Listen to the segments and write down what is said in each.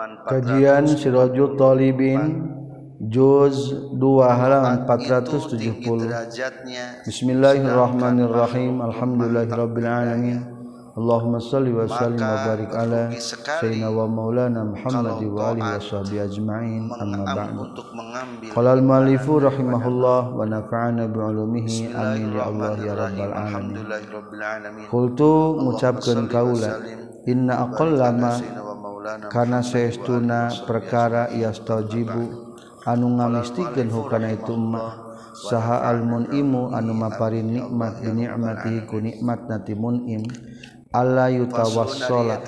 Kajian Sirajul Talibin Juz 2 halaman 470 Bismillahirrahmanirrahim. Alhamdulillahirabbil alamin. Allahumma salli wa sallim wa barik ala sayyidina wa maulana Muhammad wa alihi washabi ajma'in. Amma ba'du. Qala al-malifu rahimahullah wa nafa'ana bi ulumihi amin ya Allah ya rabbal alamin. Qultu ngucapkeun kaula inna aqallama karena seestuna perkara yastajibu anu ngamistikan hukana itu mah saha almun imu anu maparin nikmat binikmatihi ku nikmat nati munim Allah yutawassola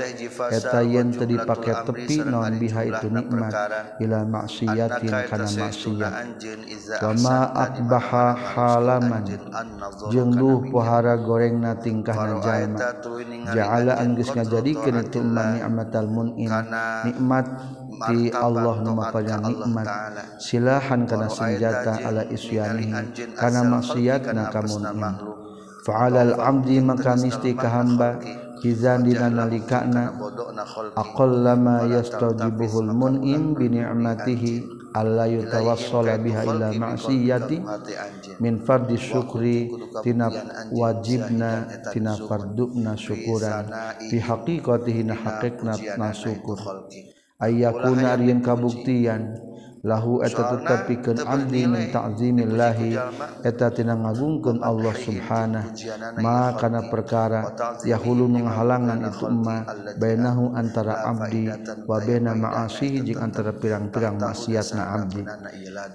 eta yen teu dipake tepi naon biha itu nikmat. ila maksiyatin kana maksiat. wa ma akbaha halaman. jeung duh pohara gorengna tingkahna jalma ja'ala anggeus ngajadikeun itu ni'matal mun'in. nikmat ti Allah nu mapanya nikmat. silahan kana senjata ala isyanihi kana maksiatna kamun fa'alal amdi maka misti ka hamba izan dina nalikana aqall lama yastajibuhul mun'im bi ni'matihi alla yutawassala biha ila ma'siyati min fardhi syukri tina wajibna tina fardubna syukuran. Fi haqiqatihi na haqiqna na syukur ayyakuna aryan kabuktian lahu eta tetap pikeun abdi min ta'zimillahi. eta tina ngagungkeun Allah subhanahu ma kana perkara yahulu menghalangan itu ma bainahu antara abdi wa baina ma'asihi jeung antara pirang-pirang maksiatna abdi.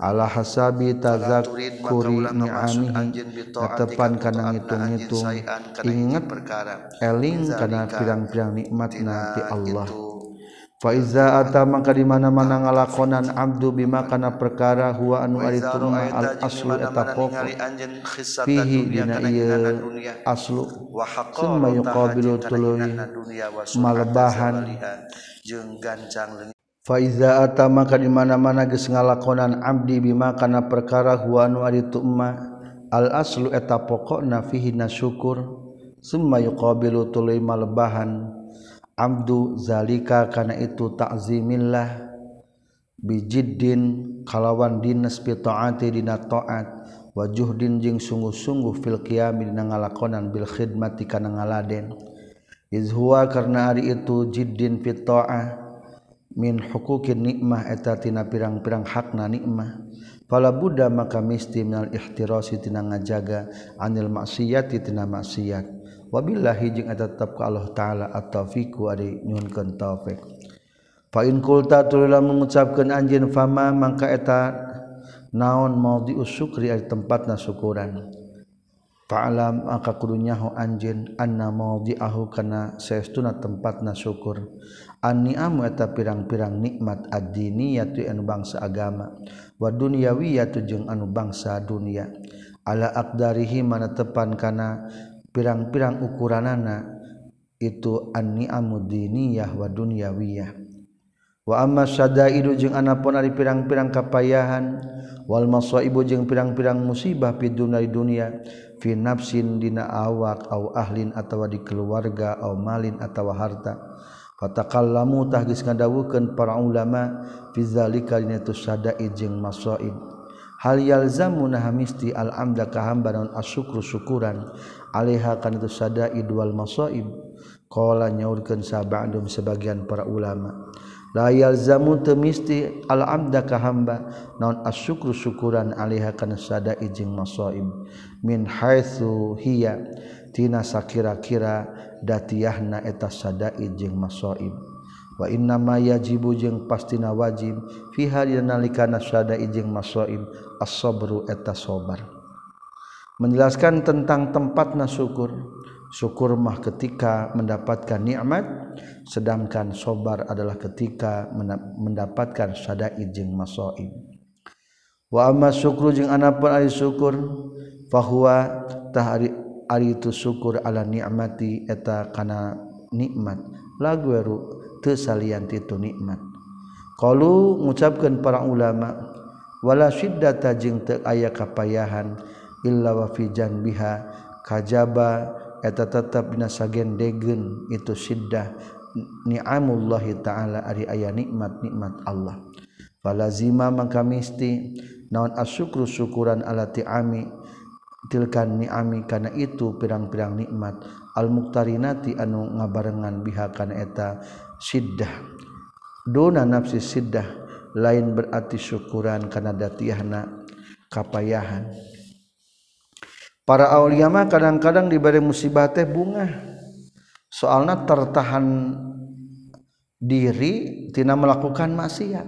ala hasabi tazakkuri ni'amihi tetepan kana ngitung-ngitung. inget eling kana pirang-pirang nikmatna ti Allah. Faiza ata maka di mana-mana ngalakonan abdu bima kana perkara huwa anu ari turuna al aslu eta pokok. fihi dina ieu aslu. Summa yuqabilu tuluy malebahan jeung gancang Faiza ata maka di mana-mana geus ngalakonan abdi bima kana perkara huwa anu ari tuma al aslu eta pokokna fihi nasyukur. Summa yuqabilu tuluy malebahan Abdu zalika karena itu takzimillah bijiddin kalawan dinas fi taati dina taat wajuhdin jeung sungguh-sungguh fil qiyam dina ngalakonan bil khidmati kana ngaladen. Iz huwa karena ari itu jiddin fi min huquqin nikmah eta tina pirang-pirang hakna nikmah. Fala budda maka misti minal ihtirasi tina ngajaga anil maksiyati tina maksiat wabillahi jeung eta tetep ka Allah taala at-taufiqu ari nyunkeun taufik. Fa in qulta tulila mengucapkeun anjeun fama mangka eta naon maudhi'us syukri ari tempatna syukuran? Fa'alam maka kudu nyaho anjeun anna maudhi'ahu kana saestuna tempatna syukur. Anni amu eta pirang-pirang nikmat ad-diniyatu anu bangsa agama. Wa dunyawiyatu jeung anu bangsa dunia. Ala aqdarihi mana tepan kana pirang-pirang ukuran anak itu anni amudiniyah wa dunyawiyah. Wa amma sadaidu jeung anapun ari pirang-pirang kapayahan wal masaibu jeung pirang-pirang musibah fi dunia fi nafsin dina awak au ahlin atawa di keluarga au malin atawa harta. Fatakallamu tahgis ngadawukeun para ulama fi zalika dina tu sadaid jeung masaib hal yalzamu nahamisti al amda hamba naon asyukru syukuran alaiha kan itu sadaid wal masaib qala nyaurkeun sabandum sebagian para ulama. La yalzamu temisti al amda ka hamba. Naon asyukru syukuran alaiha kan sadaid jeung masaib min haitsu hiya tina sakira-kira datiahna eta sadaid jeung masaib wa inna ma yajibu jeung pastina wajib fiha dina nalikana sadaid jeung masaib as-sabru eta sabar menjelaskan tentang tempatna syukur. Syukur mah ketika mendapatkan nikmat sedangkan sabar adalah ketika mendapatkan sadaid jeung masaib wa amma syukru jeung anapun ari syukur fahuwa tah ari, ari itu syukur ala nikmati eta kana nikmat. Lagu teu salian itu nikmat. Qalu ngucapkeun para ulama wala syiddata jeung teu aya kapayahan illa wa fi janbiha kajaba eta tetap binasagen degen itu siddah ni'amullahi ta'ala ari aya nikmat-nikmat Allah. Falazima mangka misti naon asyukru syukuran ala ti'ami tilkan ni'ami kana itu pirang-pirang nikmat. Al muktarinati anu ngabarengan biha kana eta siddah dona nafsi siddah lain berarti syukuran kana datiahna kapayahan. Para auliyama kadang-kadang diberi musibah teh bunga. Soalnya tertahan diri tina melakukan maksiat.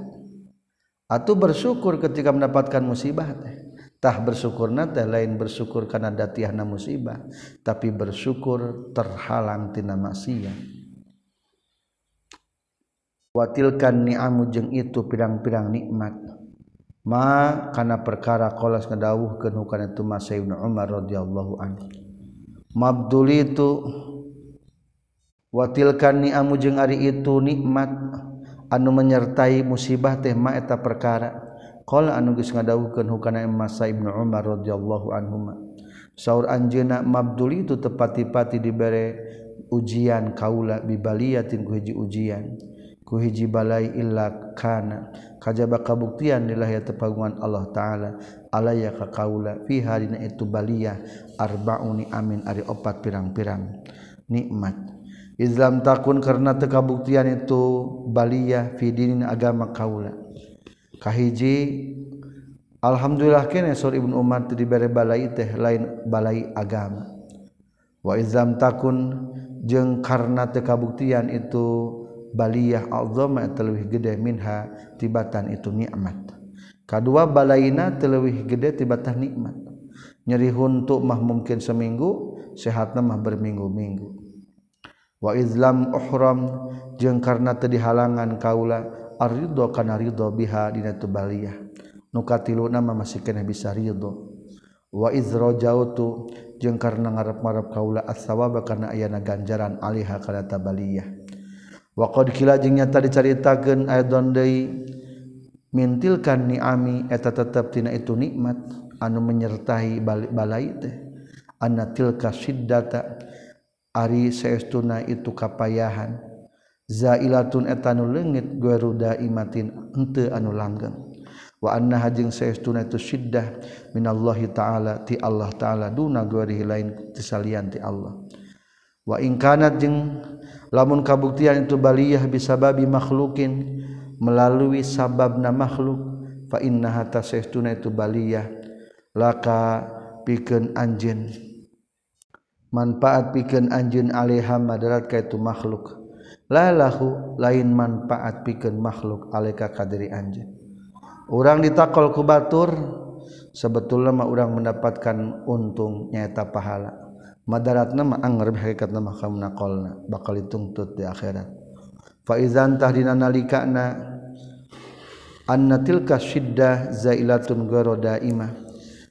Atau bersyukur ketika mendapatkan musibah teh. Tah bersyukur teh lain bersyukur karena datiahna musibah. Tapi bersyukur terhalang tina maksiat. Watilkan ni'amu jeung itu pirang-pirang nikmat ma kana perkara kolas ngedawuh ke hukana itu masa Ibnu Umar radhiyallahu anhu. Mabdul itu watilkan ni'amu jeung ari itu nikmat anu menyertai musibah teh ma eta perkara. Qala anu geus ngadawuhkeun hukana masa Ibnu Umar radhiyallahu anhuma. Saur anjeuna mabdul itu tepati-pati dibere ujian kaula bibaliyatin ku hiji ujian ku hiji balai illa kana. Kajaba kabuktian lillahi tepagungan Allah taala. Alaya ka kaula fi harina itu baliyah. Arbauni amin ari opat pirang-pirang. Nikmat. Islam takun karena tekabuktian itu baliyah fi dinin agama kaula. Kahiji alhamdulillah kene sur ibnu umar teu dibere balai teh lain balai agama. Wa Islam takun jeung karena tekabuktian itu baliyah azama telewih gede minha tibatan itu nikmat. Kedua balaina telewih gede tibatan nikmat. Nyeri huntuk mah mungkin seminggu sehatna mah berminggu-minggu. Wa izlam uhram jeung karena teu dihalangan kaula arido kana ridho biha dina tu baliyah. Nu katiluna mah masih keneh bisa ridho wa izrajautu jeung karena ngarep-ngarep kaula as-sawaba kana ayana ganjaran aliha kana tabaliyah waqad kila jeung nyata dicaritakeun aidon deui mintilkan niami eta tetep tina itu nikmat anu menyertai balai teh. Anna tilka siddata ari saestuna itu kapayahan. Zailatun etanu leungit garuda imatin henteu anu langgeng. Wa anna hajing saestuna itu siddah minallahi taala ti Allah taala duna gaurihi lain tisalian ti Allah. Wa ingkanat jeung lamun kabuktian itu baliyah bisa babi makhlukin melalui sababna makhluk fa inna innaha tasaytuna itu baliyah. Laka pikeun anjeun manfaat pikeun anjeun alaiha madarat ka itu makhluk. La lahu lain manfaat pikeun makhluk alaika kadiri anjeun. Urang ditakol ku batur sebetulnya mah urang mendapatkan untung nyaeta pahala. Madarat nama anger hakikat nama kamu nakolna bakal ditungtut di akhirat. Faizan tahdina nalikana anna tilka syiddah zailatun ghairu daimah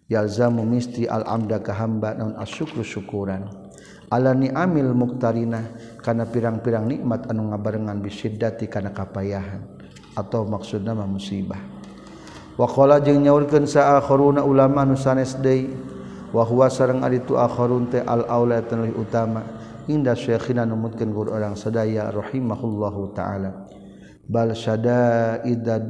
yalzamu misti al amda ka hamba naun asyukru syukuran. Ala ni'amil muktarina kana pirang-pirang nikmat anu ngabarengan bisiddati kana kapayahan atau maksudna musibah. Wa qala jeung nyaurkeun sa akharuna ulama nu sanes deui wahwa sareng ari tu akharun teh al aula tanul utama. Inda syekhina numutkeun guru orang sadaya rahimahullahu taala. Bal syadaidad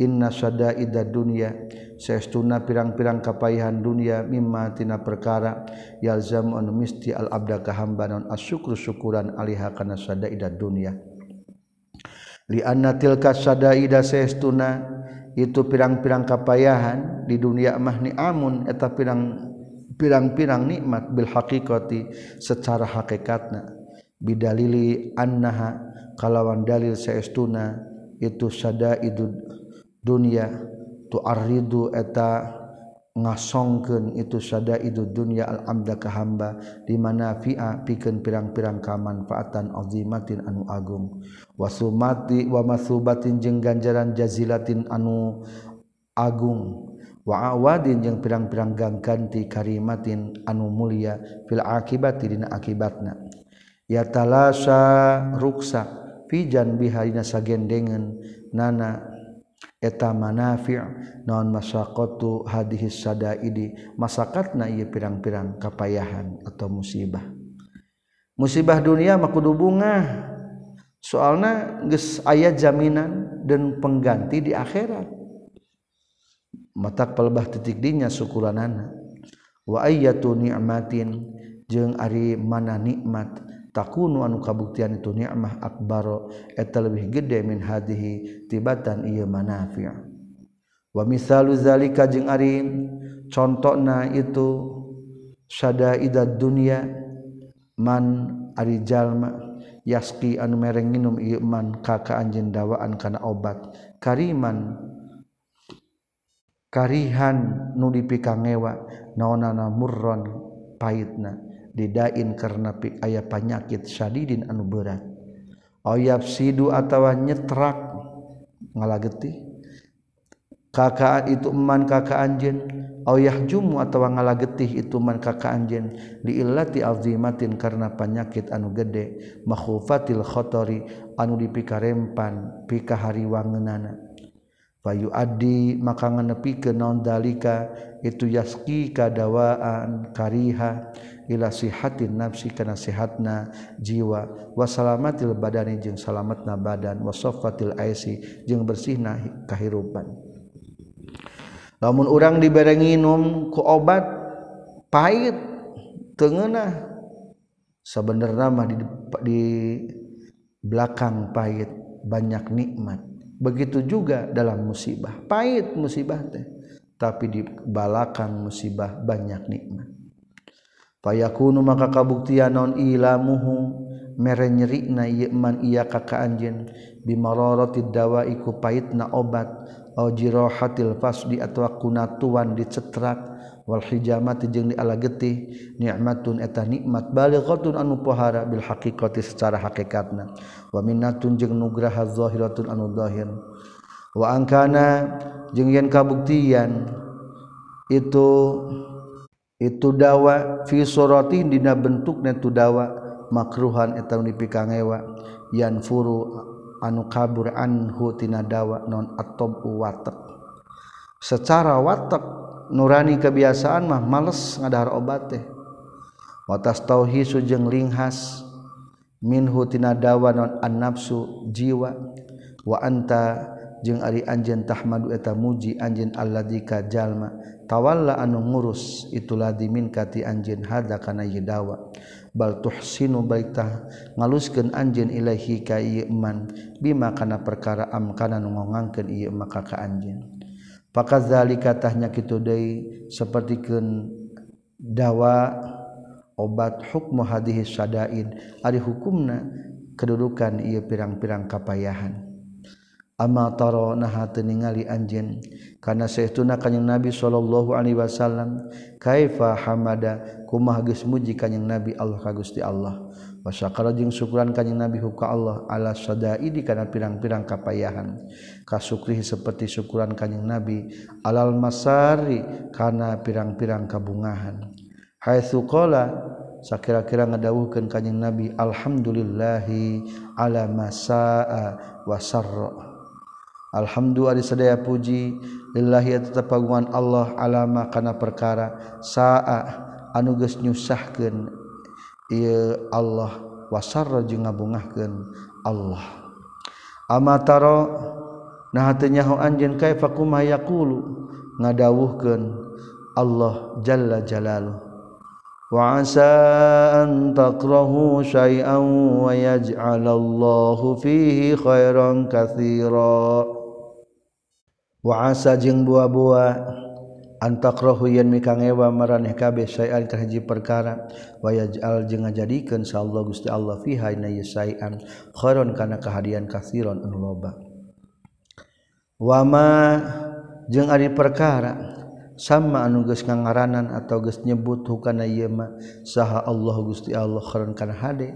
inna syadaidad dunya. Saestuna pirang-pirang kapaihan dunia mimma tina perkara. Yalzam anu misti al abda ka hamba naon asyukru syukuran aliha kana syadaidad dunya. Li anna tilka syadaida saestuna itu pirang-pirang kapayahan di dunia mah ni amun eta pirang pirang-pirang nikmat bil haqiqati secara hakikatna. Bidalili annaha kalawan dalil saestuna itu sadaidud dunia tu aridu eta ngasongkeun itu sadaidud dunia al amda ka hamba di mana fi'a pikeun pirang-pirang kamanfaatan azimatin anu agung. Wasumati wa masubatin jeung ganjaran jazilatin anu agung. waawadin yang pirang-pirang gangkanti karimatin anu mulia fil akibati dina akibatna. Ya talasa ruksa fijan biharina sagendengan nana eta manafi' naon masaqatu hadhis sadaidi. Masakatna ieu pirang-pirang kapayahan atau musibah. Musibah dunia mah kudu bunga. Soalna geus aya jaminan dan pengganti di akhirat. mata pelbah titik dinya syukuranana wa ayyatu ni'matin jeung ari mana nikmat. Takunu anu kabuktian itu ni'mah akbaro eta lebih gede min hadhihi tibatan ieu manafi' wa misalu zalika jeung ari contohna itu syadaidad dunya man ari jalma yaski anu mereng minum ieu man ka ka anjeun dawaan kana obat kariman karihan nu dipikangewa naonana murron pahitna didain karena aya panyakit syadidin anu berat. Oyab sidu atawa nyetrak ngalageti kakak itu eman kakak anjen oyah jumu atawa ngalagetih itu man kakak anjen diillati azimatin karena panyakit anu gede makhufatil khotori anu dipikarempan pika hari wangenana payu adi maka nganepi ke non dalika? Itu yaski kadawaan kariha ila sihatin nafsi kana sihatna jiwa. Wasalamatil badani jeung salamatna badan. Wasofatil aisi jeung bersihna kahirupan. Lamun urang dibere nginum ku obat pahit tengenah sebenarnya mah di, di belakang pahit banyak nikmat. begitu juga dalam musibah. Pahit musibah teh. Tapi dibalakan musibah banyak nikmat. Payakunu maka kabuktian non ilamuhu. Mere nyerikna man iya kaka anjen bimararati dawa iku pahitna obat. Au jirahatil fasdi atau kunatuan dicetrak. Walhijamati jeung diala getih nikmatun eta nikmat balighatun anu pohara bil haqiqati secara hakikatna. Wa minnatun jeung nugraha zahiratun anu zahir. Wa angkana jeung yen kabuktian itu itu dawa fi surati dina bentukna tu dawa makruhan eta dipikangewa. Yan furu anu kabur anhu tina dawa non atob watak. Secara watak nurani kebiasaan mah males ngadahar obat teh. Watas tauhi sujeng linghas minhu tina dawa non an nafsu jiwa. Wa anta jeung ari anjeun tahmadu eta muji anjeun alladzika jalma tawalla anu ngurus itu ladzi minka ti anjeun hada kana yedawa bal tuhsinu baik ngaluskeun anjeun ilahi ka ieu iman bima kana perkara am kana nu ngongangkeun ieu maka ka anjeun. pakazzalikatahnya kitu deui sapertikeun dawa obat hukmu hadhihi sadaid ari hukumna kedudukan ieu pirang-pirang kapayahan. Amma taro naha teu ningali anjeun. Kana saestuna kanjing nabi sallallahu alaihi wasallam kaifa hamada kumaha geus muji kanjing nabi Allah ka Gusti Allah. wasakara jeung syukuran kanjing Nabi huka Allah ala sadaidi kana pirang-pirang kapayahan. Kasukrihi seperti syukuran kanjing Nabi alal masari kana pirang-pirang kabungahan. Haitsu qala sakira-kira ngadawuhkeun kanjing Nabi alhamdulillahi ala masaa wa sarra. Alhamdulillah sadaya puji lillahi tetap pagungan Allah alama kana perkara saa anu geus nyusahkeun Iye Allah wasarra jeung ngabungahkeun Allah. Amataro nah hatinya ho anjeun kaifa kumaha yaqulu ngadawuhkeun Allah jalla jalaluh. Wa asa an takrahu syai'an wa yaj'alallahu fihi khairan katsira. Wa asa jeung buah-buah antakrohu yen mikangewa maraneh kabeh sayan kahiji perkara wayaj'al jeung ngajadikeun sa Allah Gusti Allah fiha na yasaian khairon kana kahadian kasiron anu loba. Wama jeung ari perkara sama anu geus ngangaranan atau geus nyebut hukana ieu mah saha Allah Gusti Allah khairon kana hade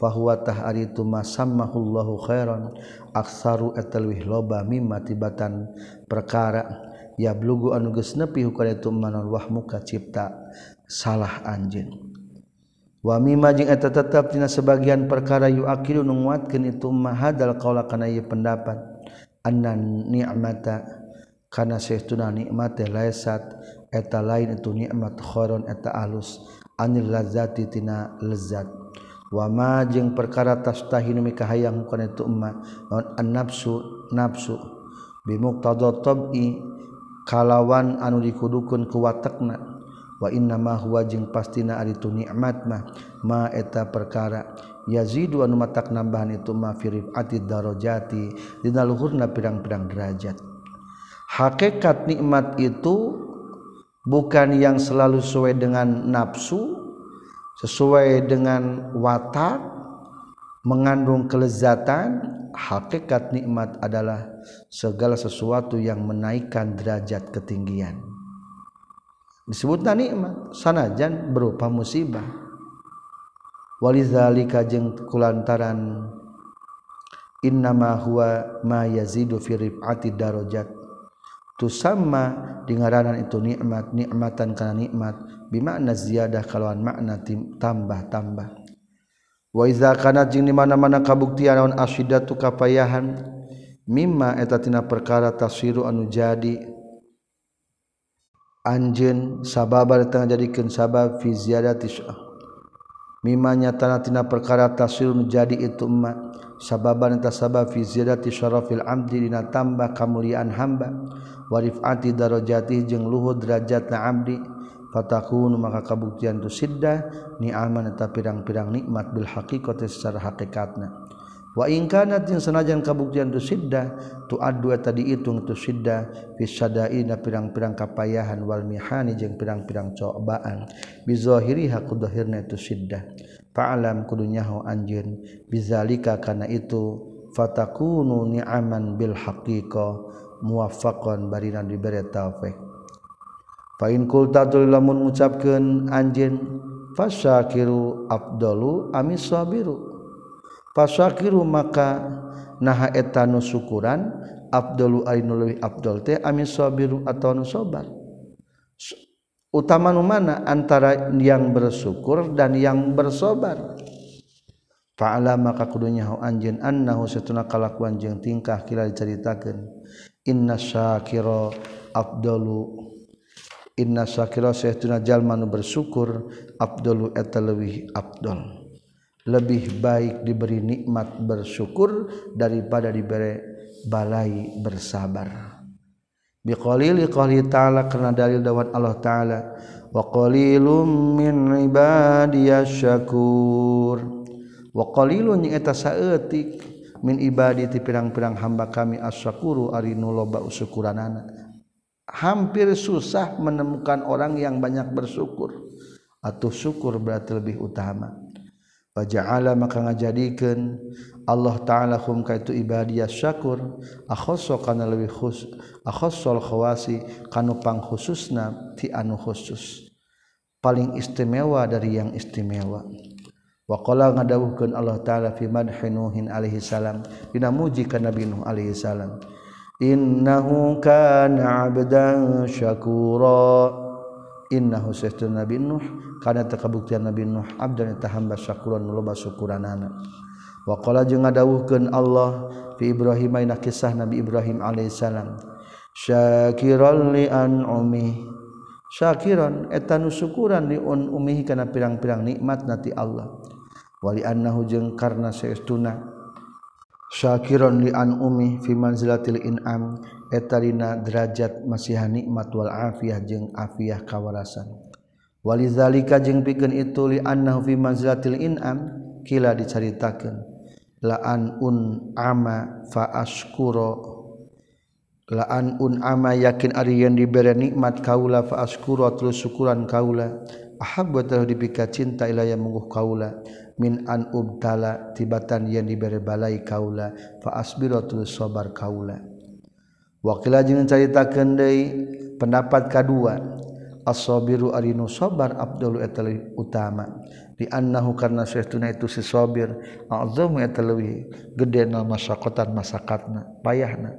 bahwa tah ari itu mah samahullahu khairon aksaru etalwih loba mimma tibatan perkara. Ya blugu anu geus nepi hukana itu manon wah muka cipta salah anjeun. Wa mimma jeung eta tetep tina sebagian perkara yu akilu nguatkeun itu ma hadal qaula kana ieu pendapat. Anna ni'mata kana saestuna nikmat laisat eta lain itu nikmat khairon eta alus. Anil lazati tina lezat wamajeng perkara tastahimikahang bukan itu nafsu. Nafsu bimuktadotobi kalawan anu dikudukun kuwatekna wa innamahuwa jeung pastina aritu nikmat mah ma eta perkara. Yazidu anu matak nambahan itu ma fi rifati darajati dina luhurna pirang-pirang derajat. Hakikat nikmat itu bukan yang selalu sesuai dengan nafsu sesuai dengan watak mengandung kelezatan hakikat nikmat adalah segala sesuatu yang menaikkan derajat ketinggian. Disebutnya nikmat sanajan berupa musibah. Walizalika jeung kulantaran innama huwa ma yazidu fi rif'ati darajat. Tu sama dingaranan itu nikmat nikmatan kana nikmat bimakna ziyadah kalawan makna tambah-tambah waiza kana jeung di mana-mana kabuktian naon asyidatu kapayahan mimma eta tina perkara tasiru anu jadi. Anjeun sababar tengah jadikeun sabab fi ziyadati mimma nyatana tina perkara tasiru jadi itu ma sababan eta sabab fi ziyadati syarafil amdi dina tambah kamuliaan hamba. Warifati darajati jeung luhur derajatna abdi fatakun maka kabuktian tu siddah ni aman eta pirang-pirang nikmat bil haqiqati secara hakikatna wa in kanat jeung sanajan kabuktian tu siddah tu adu eta diitung tu siddah fi sadaina pirang-pirang kapayahan wal mihani jeung pirang-pirang cobaan. Bi zahiriha kudahirna tu siddah. Fa'alam kudu nyaho anjeun bizalika kana itu fatakunu ni'aman bil haqiqah muafaqan barina diberi taufik Fain kulta tuli lamun ngucapkeun anjeun fasyakiru afdalu amis sabiru. Fasyakiru maka naha eta nu syukuran afdalu ainu leuwih afdal teh amis sabiru atawa nu sabar. Utama nu mana antara yang bersyukur dan yang bersabar? Fa'ala maka kudunya hu anjeun annahu satuna kalakuan jeung tingkah kila dicaritakeun. Inna syakira afdalu Inna Shakira Syehtuna Jalmanu bersyukur Abdul eta Abdul lebih baik diberi nikmat bersyukur daripada diberi balai bersabar. Biqalili qali ta'ala karena dalil dawat Allah ta'ala wa qalilum min ibadiyasyakur wa qalilun yang eta saeutik min ibadi ti pirang-pirang hamba kami asyakuru ari nu loba usukuranana hampir susah menemukan orang yang banyak bersyukur. Atau syukur berarti lebih utama. Waja'ala maka ngajadikeun Allah taala hum kaitu ibadiyah syakur. Akhassa kana lebih khus akhassal khawasi kanu pang khususna ti anu khusus. Paling istimewa dari yang istimewa. Wa qala ngadawuhkeun Allah taala fi madhi nuhin alaihi salam. Dina muji ka nabi nuh alaihi salam. innahu kana abdan syakura. Innahu sayyidun nabi nuh. Kana takabuktian nabi nuh abdan eta hamba syakuran loba syukuranana. Wa qala jeung ngadawuhkeun Allah fi Ibrahim aina kisah Nabi Ibrahim alaihi salam syakiran li an'umi syakiran eta nu syukuran li umihi kana pirang-pirang nikmat nati Allah. Wali annahu jeung karna saestuna Shakiron li an umi fi manzilatil in'am etarina derajat masihan nikmat wal afiyah jeung afiyah kawarasan. Walizalika jeung pikeun itu li annahu fi manzilatil in'am kila dicaritakeun. La'an un ama fa askuro La'an un ama yakin ari yen dibere nikmat kaula fa askuro terus syukuran kaula. Ahabba dipika cinta ilayah mungguh kaula. min an ubtala tibatan yang diberi balai kaula fa asbiro tulis sabar kaula. Wakila jeung caritakeun deui pendapat kadua as-sabiru arinu sabar afdalu eta utama. Di annahu karna saestuna itu si sabir azamu eta leuwih gede na masyakotan masakatna payahna.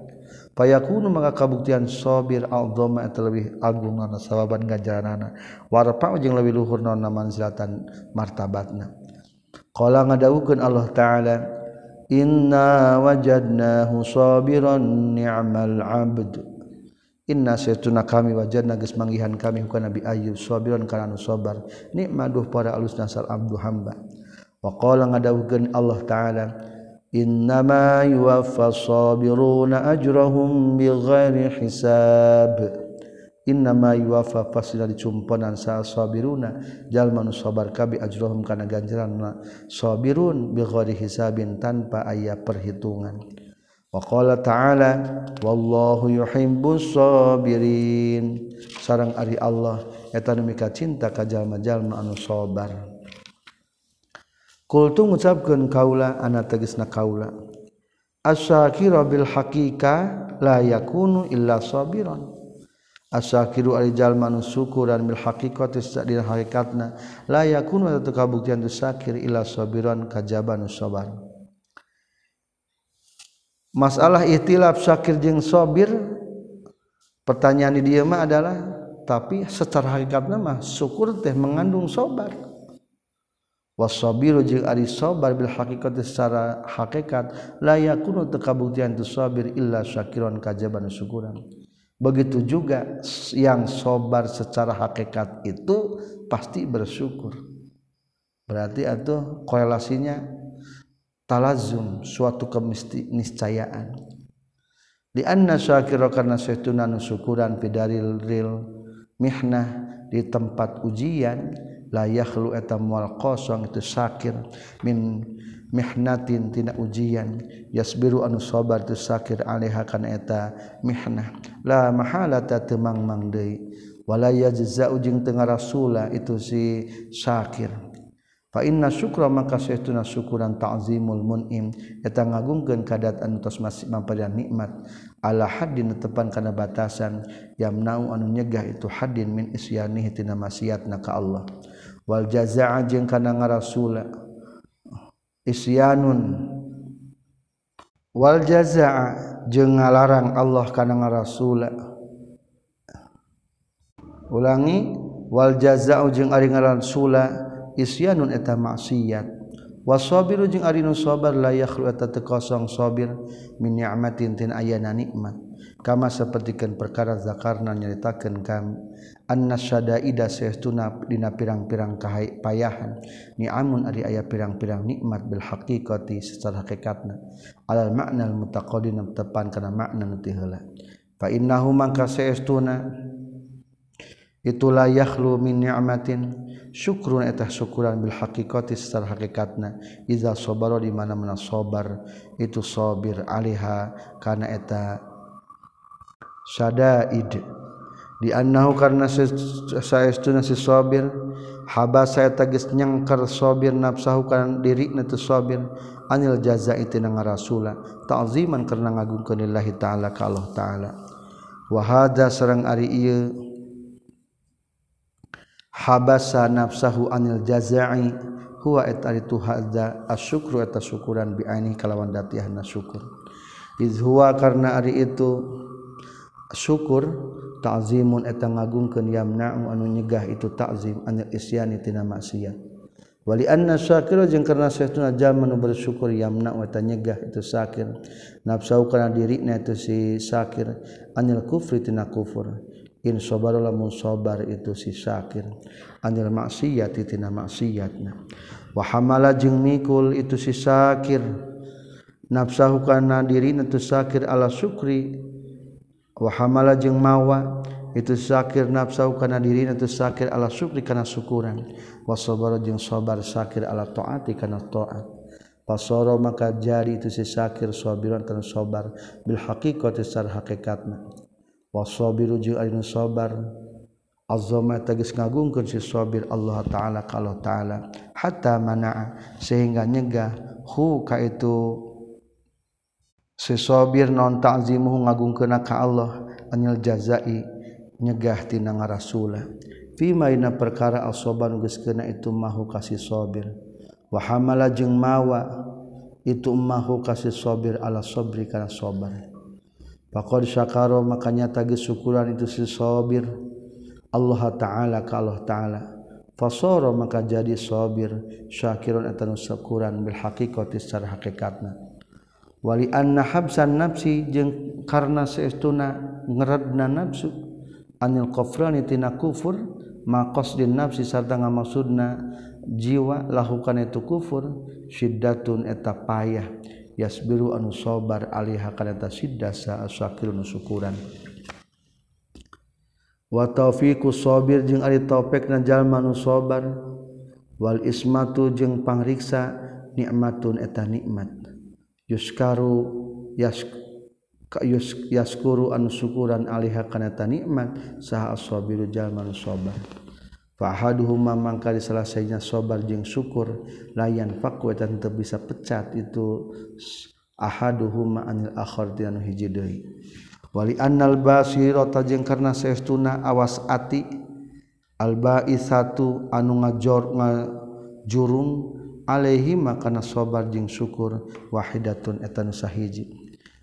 Payakunu maka kabuktian sabir azama eta leuwih agungna sawaban ganjaranana. Warpa jeung leuwih luhurna manzilatan martabatna. Qala ngadawukeun Allah taala Inna wajadnahu sabiran ni'mal 'abd. Inna saytuna kami wajadna geus manggihan kami hukana Nabi Ayyub sabiran kana nu sabar. Nikmaduh para alus nasal abdu hamba. Wa qala ngadawukeun Allah taala Innama yuwaffas sabiruna ajrahum bighairi hisab. innama yuwafa fasila dicumponan sa sabiruna. Jalman sabar kabi ajrohum kana ganjaranna. Sabirun bi ghairi hisabin tanpa aya perhitungan. Wa qala ta'ala wallahu yuhibbus sabirin. Sareng ari Allah eta nu mika cinta ka jalma-jalma anu sabar. Kultu ngucapkeun kaula ana tegasna kaula. Asyakira bil haqiqa la yakunu illa sabiran. asakiru arijal manu syukuran bil haqiqati sadil hakikatna. La yakun wa takabuktian tu sakir ila sabiran kajaban sabar. Masalah ihtilaf sakir jeung sabir pertanyaan di dia mah adalah tapi secara hakikatna mah syukur teh mengandung sabar. Wasabiru jeung ari sabar bil haqiqati secara hakikat la yakun takabuktian tu sabir illa syakiran kajaban syukuran. Begitu juga yang sabar secara hakikat itu pasti bersyukur. Berarti itu korelasinya talazum suatu keniscayaan di anna syakira karena sayyiduna syukuran fi daril ril mihnah di tempat ujian layakhlu eta mual kosong itu sakir min mihnatin tina ujian. Yasbiru anu sabar tu sakir alaiha kana eta mihnah. La mahalata temang mang deui wala yajza'u jeung teu rasula itu si sakir. Fa inna syukra maka saytuna syukuran ta'zimul mun'im. Eta ngagungkeun kadat anu tos mamparian nikmat. Ala haddin tepan kana batasan. Yamnau anu nyegah itu haddin min isyanihi tina maksiatna ka Allah. Wal jazaa jeung kana ngarasula isyanun. Wal jazaa jeung ngalarang Allah kana ngarasula. Ulangi wal jazaa jeung ari ngarasula isyanun eta maksiat. Wasabiru jeung ari nu sabar la yakhlu eta teu kosong sabir min ni'matin tin ayana nikmat. Kama sapertikeun perkara zakarna nyaritakeun kami annasyadaida saestuna dina pirang-pirang kahai payahan. Ni'amun ari aya pirang-pirang nikmat bil haqiqati secara hakikatna. Alal makna al mutaqaddim tepan kana makna nu heula. Fa innahu mangka saestuna itu la yakhlu min ni'matin. Syukrun eta syukuran bil haqiqati secara hakikatna. Iza sabara di mana-mana sabar itu sabir aliha kana eta sadaid di annahu karena saestuna si sabir haba saya tagis nyangkar sabir nafsahu kan diri tu sabir anil jazai itu nang rasula ta'ziman karena ngagungkeun lillahi ta'ala ka Allah ta'ala. Wa hadza sareng ari ieu habasa nafsahu anil jazai huwa et ari tu hadza asyukru eta syukuran bi aini kalawan hana syukur. Iz huwa karena ari itu syukur ta'zimun eta ngagungkeun yamna'u anu nyegah itu ta'zim anil isyani tina maksiat. Wali anna syakira jeung karena saestuna jalma nu bersyukur yamna'u eta nyegah itu sakir. Nafsau kana dirina itu si sakir anil kufri tina kufur. In sabara lamun sabar itu si sakir anil maksiat tina maksiatna. Wa hamala jeung mikul itu si sakir. Nafsahu kana dirina itu sakir ala syukri wahamala jeung mawa itu sakir nafsu kana diri itu sakir ala syukri kana syukuran. Wasabar jeung sabar sakir ala taati kana taat. Pasoro maka jari itu si sakir sabiran kana sabar. Bil haqiqati sar hakikatna. Wasabiru jeung anu sabar. Azama tagis ngagungkeun si sabir Allah taala kalau taala. Hatta manaa sehingga nyegah hu ka itu sesobir non ta'zimuh ngagung kena ka Allah anil jazai nyegah tina ngarasula fima ina perkara asoban geus kena itu mahu kasih sobir wa hamala jeung mawa itu mahu kasih sobir ala sobri kana sabar. Faqad syakara makanya tagi syukuran itu si sobir Allah taala ka Allah taala. Fasara maka jadi sobir syakiron atanu syukuran bil haqiqati secara hakikatna. wali anna habsan nafsi jeung karena seestuna ngeredna nafsu. Anil kufrani tina kufur ma qasdin nafsi sarta ngamaksudna jiwa lakukan itu kufur. Syiddatun eta payah yasbiru anu sabar alaiha kana eta siddah asakirun syukuran. Wa taufiqu sabir jeung ari taufik na jalma nu sabar wal ismatu jeung pangriksa nikmatun eta nikmat. yuskaru yaskuru anu syukuran alihha kana tanikmat saha as-sabiru jalman sabar fa ahaduhuma mangka diselesainya sabar jeung syukur layan fakwatan teu bisa pecat itu ahaduhuma anil akhar tianu hiji deui. Wali annal basirata jeung karna saestuna awas ati al baisatu anu ngajor ngajurung Alaihi makana sobar jeung syukur wahidatun etan sahiji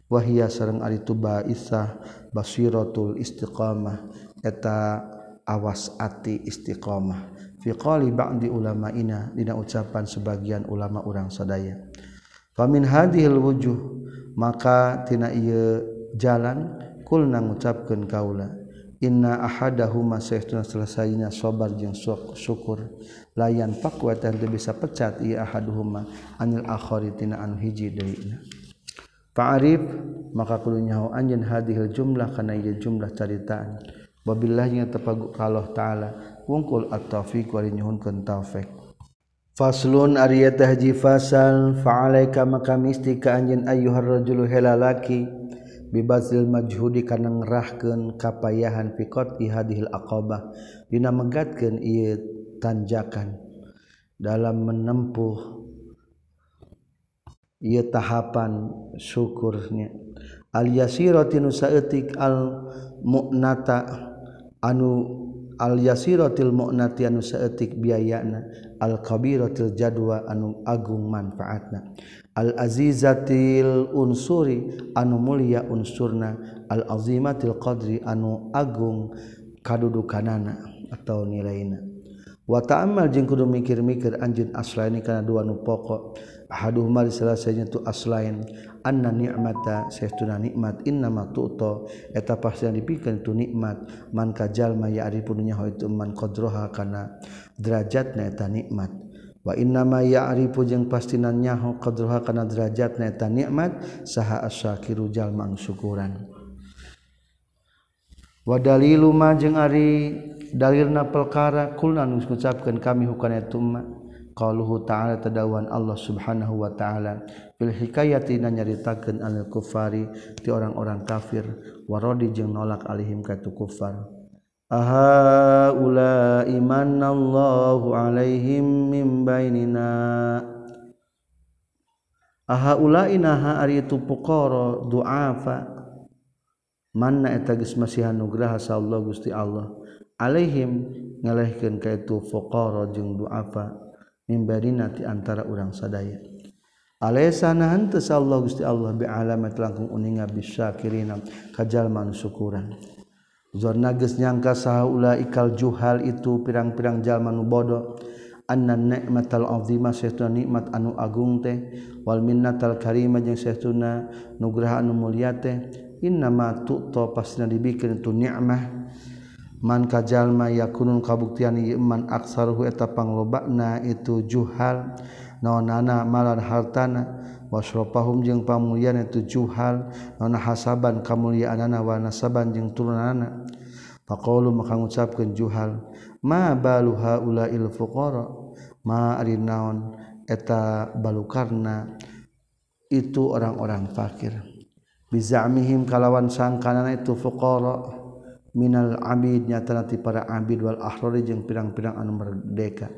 wahia sareng ari tu baisah basiratul istiqamah eta awas ati istiqomah fiqali ba'di ulama ina dina ucapan sebagian ulama urang sadaya. Famin hadhil wujuh maka tina ieu jalan kulna ngucapkeun kaula. inna ahadahuma sayyiduna selesainya sobar jeung syukur. Layan pakuatan teu bisa pecat ieu ahaduhuma anil akhari tina anu hiji deuyna Fa'arif maka kudu nyaho anjeun hadhil jumlah kana ieu jumlah caritaan. Wabillahi tapagu Allah taala wungkul at-taufiq wa nyuhunkeun taufik. Faslun ari teh hiji fasal fa'alaika maka mistika anjeun ayyuhar rajulu helalaki. bibazil majhudi kana ngerahkeun kapayahan fiqat hadhil aqabah. Dina megatkeun ieu tanjakan dalam menempuh ia tahapan syukurnya. Al yasiratin saeutik al mu'nata anu al yasiratil mu'nati anu saeutik biayana al kabiratil jadwa anu agung manfaatna. Al-azizatil unsuri anu mulia unsurna. Al-azimatil qadri anu agung kadudukanana atau nilaina wa ta'ammal jeung kudu mikir-mikir anjeun aslaini kana dua nu pokok. Ahaduhuma salah sajanya tu aslain. Anna ni'mata saestuna nikmat. Innama tu'ta eta pasti dipikeun tu nikmat. Man kajalma ya arifun nya itu man qadroha kana derajatna eta nikmat. wa innama ya'rifu jeung pastinan nyaho qadruha kana derajatna eta nikmat saha asyakiru jalma syukuran wa dalilu ma jeung ari dalilna perkara kulna nu ngucapkeun kami hukana eta qaluhu ta'ala tadawan Allah subhanahu wa ta'ala fil hikayati na nyaritakeun anil kufari ti orang-orang kafir waradi jeung nolak alihim ka kufar. aha ula imanallahu alaihim mim bainina aha ula inaha ari itu puqara duafa. Manna eta geus masihan nugraha sa Allah Gusti Allah. Alaihim ngalehkeun ka itu fuqara jeung duafa. Mimbaina ti antara urang sadaya. Alaysa nahan teu Allah Gusti Allah bi alamat langkung uninga bisyakirina kajalman syukuran. Zornages nyangka sahula ikal juhal itu pirang-pirang jalmanu bodoh. Anna nikmatal azima saytuna nikmat anu agung teh. Wal minnatal karima jeung saytuna nugraha anu mulia teh. Inna ma tu'ta pasna dibikin itu nikmah man kajalma yakunun kabuktian iman aksaruhu eta panglobana itu juhal. naonana malan hartana wasropahum jeung pamulian itu juhal nona hasaban kamuliaan anak wa nasaban jeung turun anak pakulu maka ngucapkeun juhal ma balu haulail fuqara? Ma ari naon? Eta balukarna itu orang-orang fakir. Bizamihim kalawan sangkanana itu fuqara minal abid nyata nanti para abid wal ahrori jeung pirang-pirang anu merdeka.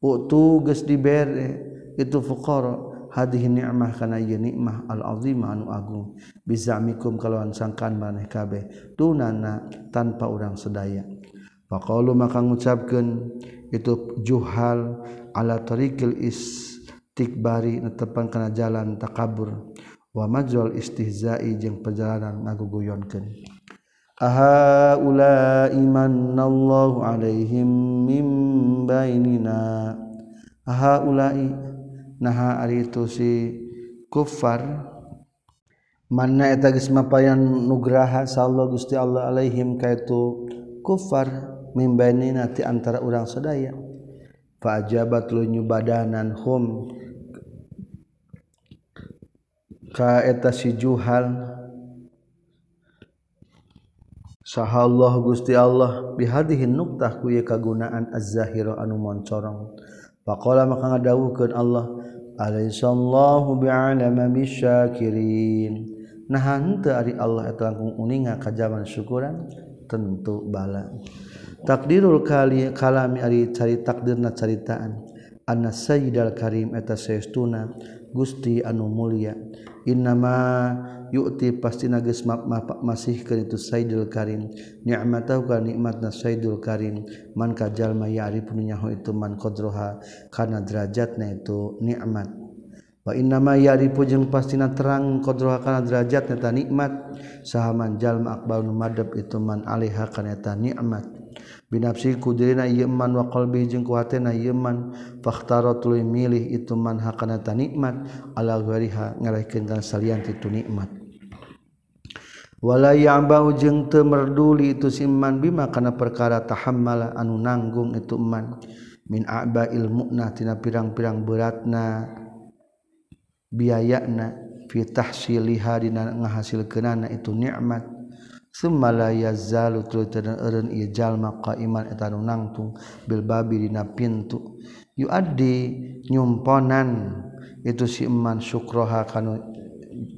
utu geus dibere itu fuqara. Hadhihi ni'mah kana ieu nikmah al azimah anu agung. Bizamikum kalawan sangkan maneh kabeh. Tunana tanpa urang sedaya faqalu maka ngucapkeun itu juhal ala tariqil istikbari netepan kana jalan takabur. Wa majral istihza'i jeung perjalanan ngaguguyonkeun. Aha ula imanallahu alaihim mim bainina aha ulai naha ari itu si kufar mana eta geus mapayan nugraha sallallahu Gusti Allah alaihim kaitu kufar mim bainina ti antara urang sadaya fajabat lunyu badanan hum kaeta si juhal sahallah Gusti Allah bihadihin nuktah ku kagunaan az-zahira anu moncorong. Faqala maka ngadawuhkeun Allah alaisallahu bi'alama bisyakirin. Nah henteu ari Allah eta langkung uninga ka jaman syukuran? Tentu bala. Takdirul kali kalami ari cari takdirna caritaan. Anna sayyidal karim eta saestuna Gusti anu mulia. Innama yu'ti pasti nages masih ke itu Saidul Karim. Nikmat tahu kan nikmat na Saidul Karim. Man kajal ya'ri punyaho itu man kodroha karena derajatnya itu nikmat. Wa inna yari yarifu jeung pastina terang kodroha kana derajatnya ta nikmat. Saha man jalma akbal itu man alaiha kana ta nikmat. Binafsi kudirina yeman wa qalbi jeung ku hatena ieu milih itu man hakana ta nikmat. Ala ghariha ngarekeun kan salian ti nikmat. wala ya'bau jeung teu merduli itu si iman bima kana perkara tahammala anu nanggung itu iman min abail mu'na tina pirang-pirang beratna biayana fi tahsiliha dina ngahasilkeunana itu nikmat summa la yazalu tulutan eureun ieu jalma qaiman eta anu nangtung bil babi dina pintu. Yuaddi nyumponan itu si iman syukroha kana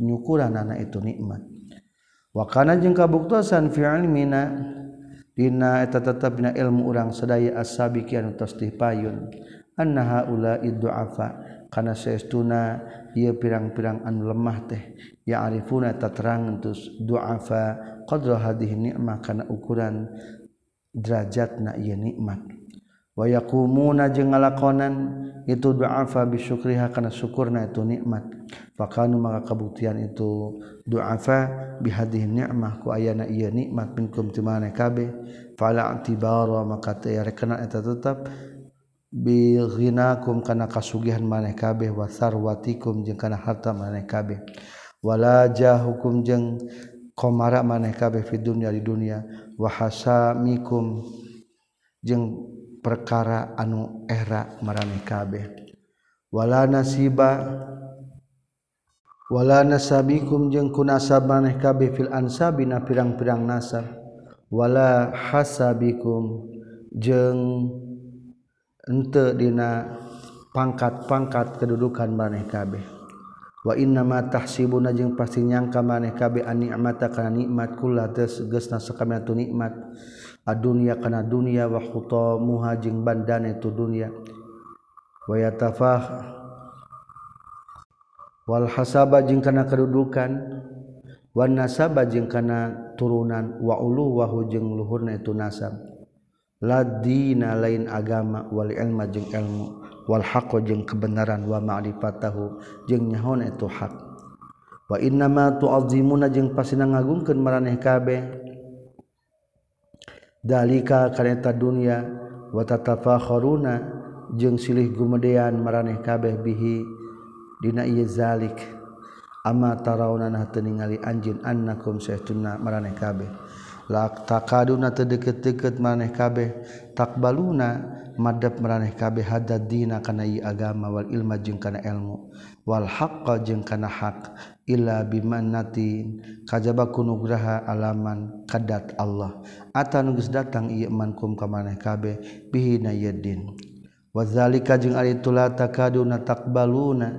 nyukuran anak itu nikmat wakana jeung kabuktosan fi ilmina dina eta tetep dina ilmu urang sadaya as-sabiqi anu tos payun. Anna haula idduafa kana saestuna ieu pirang-pirang anu lemah teh ya arifuna taterang tus du'afa qadra hadhihi ni'mah kana ukuran derajatna ieu nikmat. wayakumuna jeung ngalakonan itu du'afa bisyukriha kana syukurna itu nikmat. Fakanu maka kabuktian itu du'afa bihadhihi ni'mah ku ayana ieu nikmat minkum timane kabeh. Fala atibara maka teh rekena eta tetep bi ghinakum kana kasugihan maneh kabeh wa sarwatikum jeung kana harta maneh kabeh. Wala jahukum jeung komara maneh kabeh fi dunya di dunya wa hasamikum jeung perkara anu era marane kabeh. Wala nasiba wala nasabikum jeung kunasab maneh kabeh fil ansabina pirang-pirang nasab. Wala hasabikum jeung ente dina pangkat-pangkat kedudukan maneh kabeh. Wa inna ma tahsibuna jeung pasti nyangka maneh kabeh an ni'mata kana nikmat kullu geusna sakamana nikmat adunya kana dunia wa muha jeung bandane itu dunia. Wa yatafah wal hasaba jeung kana kedudukan. Wan nasaba jeung kana turunan. Wa ulu wa jeung luhurna itu nasab. Ladina lain agama. Wal ilma jeung ilmu. Wal haqqo jeung kebenaran. Wa ma'rifatahu jeung nyahon itu hak. Wa innama tu'azzimuna jeung pasina ngagungkeun maraneh kabeh. dalika kareta dunia watatafakhoruna jeung silih gumedean maraneh kabeh bihi dina ieu zalik. Amma tarawnana teu ningali anjeun annakum saytuna maraneh kabeh. La taqaduna teu deket-deket maraneh kabeh takbaluna madab maraneh kabeh hadad dina kana ieu agama wal ilma jeung kana ilmu wal haqqa jeung kana hak. illa bimannatin. Kajaba kunugraha alaman kadat Allah. Atan geus datang ieu man kum ka maneh kabeh bihi nayaddin wadzalika jeung ari tula takaduna takbaluna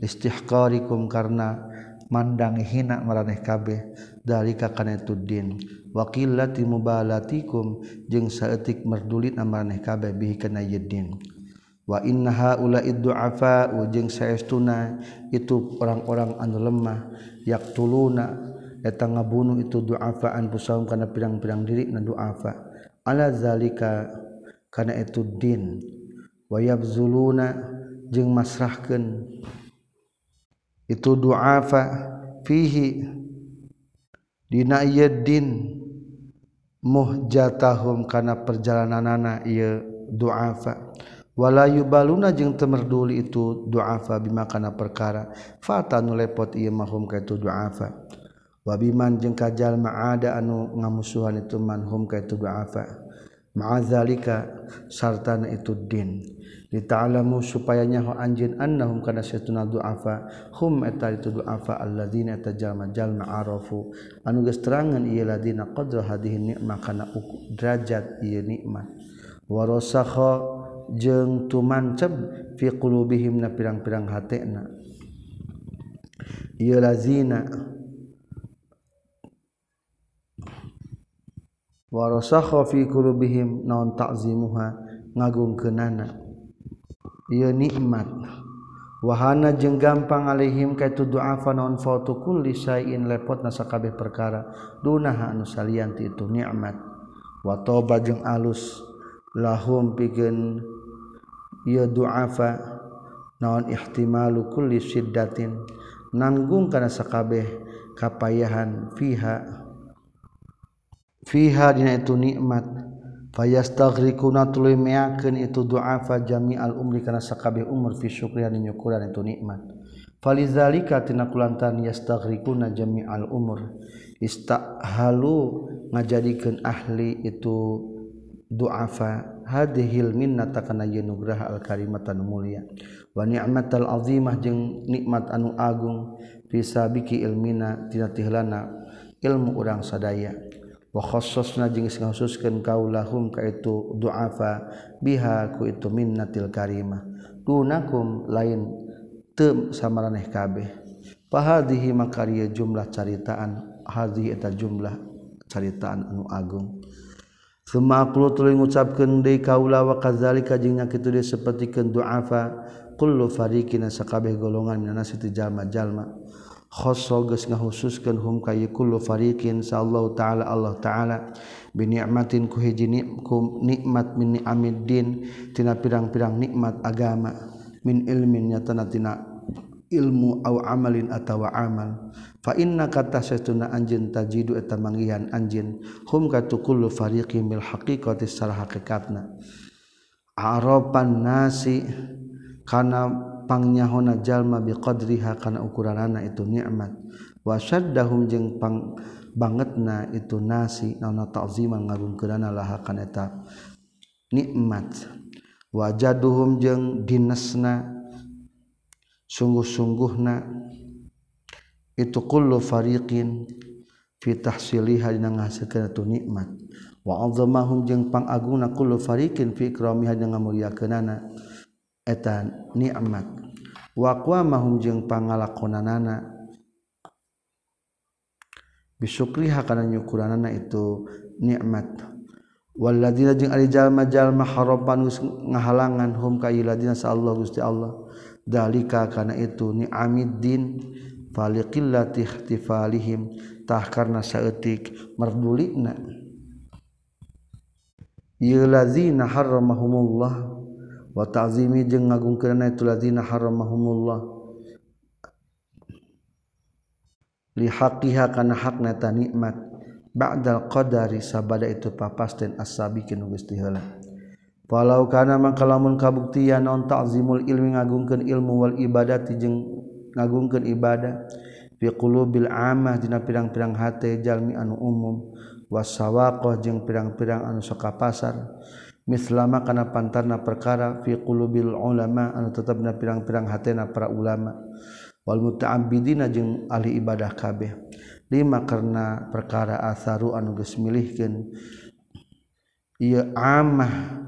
istihqarikum karna mandang hina maraneh kabeh dalika kana itu din. Waqillati mubalatikum jeung saeutik merdulit maraneh kabeh bihi kana yaddin wa inna haula iddu'afa jeung saestuna itu orang-orang anu lemah yaqtuluna eta ngabunuh itu du'afa an pusaum kana pirang-pirang diri na du'afa. Ala zalika kana itu din. Wa yabzuluna jeung masrahkeun. Itu du'afa fihi dina yeddin muhjatahum kana perjalanan anak ieu du'afa wala yubaluna jeung teu merduli itu du'afa bima kana perkara. Fata nu lepot ieu mahum ka itu du'afa. Wa biman jeung kajal ma'ada anu ngamusuhan itu manhum ka itu du'afa. Mazalika sartana itu din. Dita'alamu supaya nyaho anjeun annahum kana satuna du'afa. Hum eta itu du'afa alladzina tajama jalma arafu anu geus terangan ieu ladina qadra hadhihi nikmah kana derajat ieu nikmat warasakha jeung tumanceb fiqulubihim na pirang-pirang hatena. Ieu lazina warasakha fi qulubihim naon ta'zimuha ngagungkeunana ieu nikmat. Wahana jeung gampang alaihim kaitu du'afa naon fautu kulli syai'in lepot nasakabeh perkara. Dunaha anu salian ti itu nikmat. Wa toba jeung alus. Lahum pikeun ia duafa naon ihtimalu kulli syiddatin nanggung kana sakabeh kapayahan fiha. Fiha dina itu nikmat. Fayastaghriquna tuluy meakeun itu duafa jami'al umri kana sakabeh umur fi syukri anu nyukuran itu nikmat. Falizalika tina kulantan yastaghriquna jami'al umur. Istahalu ngajadikeun ahli itu duafa. hadhil minnata kana yeun nugraha al karimatan mulia. Wa ni'matal azimah jeung nikmat anu agung pisabiki ilmina tina tihlana ilmu urang sadaya. Wa khassasna jeung ngahususkeun kaulahum ka itu duafa biha ku itu minnatil karimah. Dunakum lain teu samaraneh kabeh. Fahadhihi makariya jumlah caritaan hadhihi eta jumlah caritaan anu agung. Sumaklu tuluy ngucapkeun deui kaula wa kadzalika jeung nya kitu deui sapertikeun duafa kullu fariqin sakabeh golongan minanasi situ jalma-jalma. Khassa geus ngahususkeun hum ka kullu fariqin sallallahu taala Allah taala. Bi ni'matin ku nikmat min ni'amiddin tina pirang-pirang nikmat agama. Min ilmin nyatana tina ilmu au amalin atawa amal. fa inna kata setuna anjin tajidu eta manggihan anjin hum katukullu fariqi mil haqiqati sarah hakikatna. Arapan nasi kana pangnyaona jalma biqadriha kana ukuranana itu nikmat wa syaddahum jeung pang bangetna itu nasi naona ta'ziman ngagungkeunana laha kana eta nikmat wajaduhum jeung dinesna sungguh-sungguhna itu kullu fariqin fi tahsiliha dina ngahasilkeun itu nikmat. Wa azamahum jeung pangagungna kullu fariqin fi ikramiha dina ngamuliakeunana. Eta nikmat. Wakwa mahum jeung pangalakonanana. Bisukriha kana nyukuranana itu nikmat. Walladzina jeung ari jalma-jalma harapan ngahalangan hum ka iladina sa Allah Gusti Allah. Dalika kana itu ni'amiddin faliqillati ihtifalihim. Tah karna saeutik merdulina yuladzina haramahumullah ta'zimi jeung ngagung karena itu lazina haramahumullah lihaqiha kana hakna ta nikmat. Ba'dal qadari sabada itu papasten as-sabiqin Gusti heula walau kana mangka lamun kabuktian non ta'zimul ilmi ngagungkeun ilmu wal ibadati jeung ngagungkeun ibadah fi qulubil amah dina pirang-pirang hate jalmi anu umum wasawaqah jeung pirang-pirang anu soka pasar mislama kana pantarna perkara fi qulubil ulama anu tetepna pirang-pirang hatena para ulama. Wal muta'abbidina jeung ahli ibadah kabeh. Lima karena perkara asaru anu geus milihkeun. Ieu amah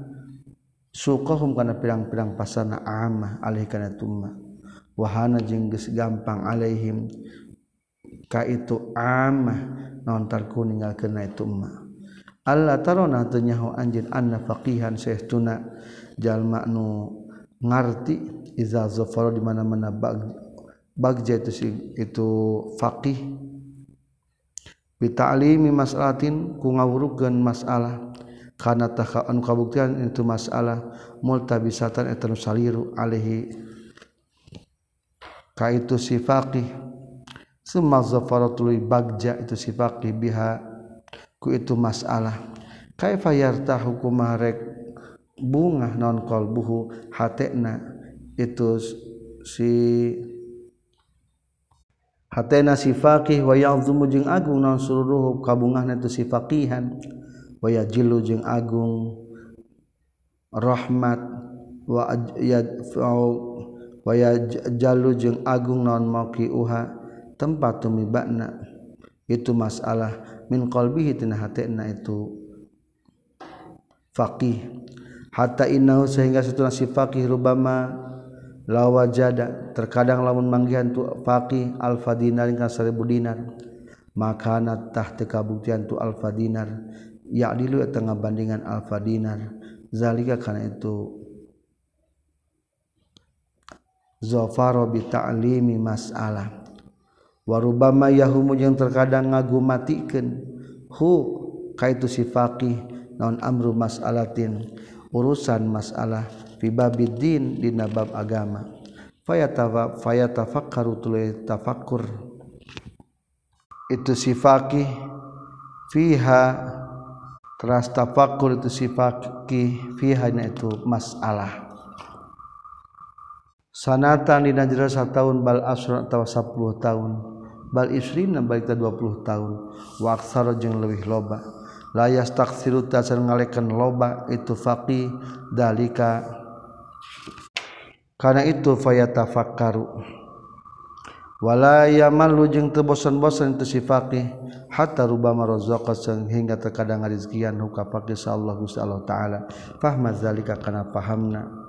suqahum kana pirang-pirang pasana amah alih kana tumma. wahana jengges gampang Alaihim. Ka itu amah nontarku ningal kena itu emma. Allah tarona tenyahu anjin anna faqihan sehtuna. Jalma nu ngarti iza zafara di mana-mana bag bagja itu si, itu faqih. Bi ta'limi mas'alatin ku ngawurukeun masalah. Kana taka anu kabuktian itu masalah multabisatan eta saliru alaihi. Ka itu si faqih summa zafaratul bagja itu si biha. Itu masalah. Kaifayar tahukumarek bunga non qalbuhu hatena itu si hatena si faqih wa ya'zumu jeung agung non seluruh kabungahna itu si faqihan waya jilu jeung agung rahmat. Wa waya jalu jeung agung non mauki uha tempat tumi bakna itu masalah. Min qalbihi tina hatena itu. Faqih. Hatta innahu sehingga satuna si faqih rubama la wajada terkadang lamun manggihan tu faqih alfa dinar ka 1000 dinar maka tah teu kabuktian tu alfa dinar. Ya dilu eta ngabandingan alfa dinar. Zalika kana itu zafaro bi ta'limi mas'alah warubama yahumu yang terkadang ngagu matikeun hu kaitu si faqih naon amru mas'alatin urusan masalah fi babiddin dina bab agama. Fayatafa fayatafakkaru tuluy tafakkur. Itu si faqih fiha teras tafakkur itu si faqih fiha itu masalah sanatan dina jero tahun bal asra atau 10 tahun. Bal isrina balik 20 tahun. Wa aksara jeung leuwih loba. La yastaksiru tasar ngalekan loba itu faqih dalika. Karena itu fayatafakkaru. Wala yamallu jeung teu bosan-bosan itu si faqih. Hatta rubama razaqa hingga terkadang rezkian huka faqih sallallahu Allah taala. Fahma zalika kana pahamna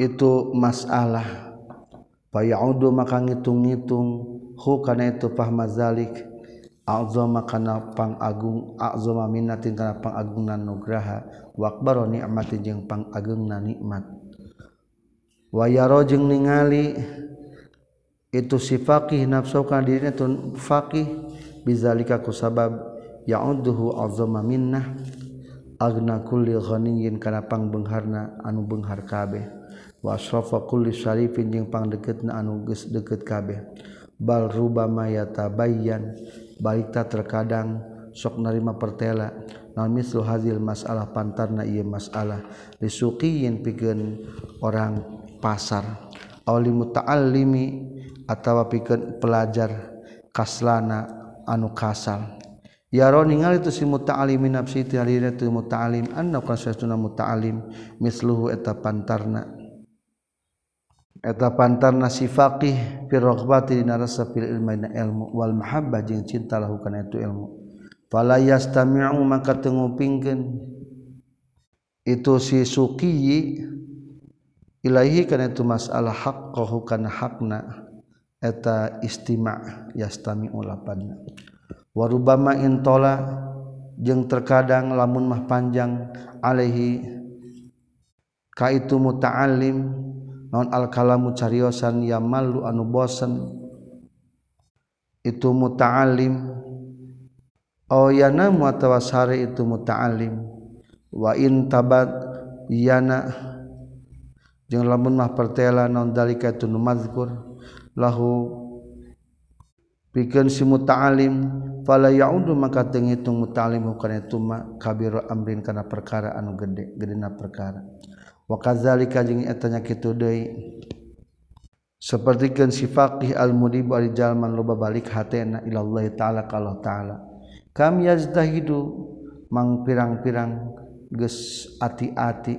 itu masalah. Payaudu maka ngitung-ngitung. Hu kana itu fahmazalik azama kana pangagung azama minatin kana pangagungna nugraha. Wa akbaro ni'mati jeung pangagungna nikmat. Wa yaro jeung ningali itu si faqih nafsu kana dirina tu faqih. Bizalika ku sabab ya'udduhu azama minnah. Agna kulli ghaniyyin kana pangbeungharna anu beunghar kabeh. wasrafa kulli syarifin jeung pangdeketna anu geus deukeut kabeh. Bal rubama yatabayyan barita terkadang sok narima pertela. Naon mislu hazil masalah pantarna ieu masalah. Lisuqiyin pikeun orang pasar. Awli muta'allimi atawa pikeun pelajar kaslana anu kasal Yaro ningali tu si muta'alimi nafsi ti halina tu muta'alim anna kana sesuna muta'alim misluhu eta pantarna. Eta pantar nasi faqih fi raghbati narasa fil ilmi ilmu wal mahabbah jeung cinta lahu kana itu ilmu. Fala yastami'u maka tengupingkeun itu si suki ilahi kana itu masalah haqqahu kana hakna eta istima' yastami'u lapanna. Warubama intola jeung terkadang lamun mah panjang alaihi ka itu non alkalamu cariyosan ya malu anu bosan itu muta'alim. Oh yana muatawasari itu muta'alim. Wa in tabat yana jeung lamun mah pertela non dalika itu numadzkur lahu pikeun si muta'alim. Fala ya'udu maka teu ngitung muta'alim kana itu ma kabiru amrin kana perkara anu gede gedena perkara. Wazalika etanya sepertikan si faqih almudijalman loba balik hatna illallah ta'ala kalau ta'ala. Kami yazdahidu mang pirang-pirang ges ati-ati.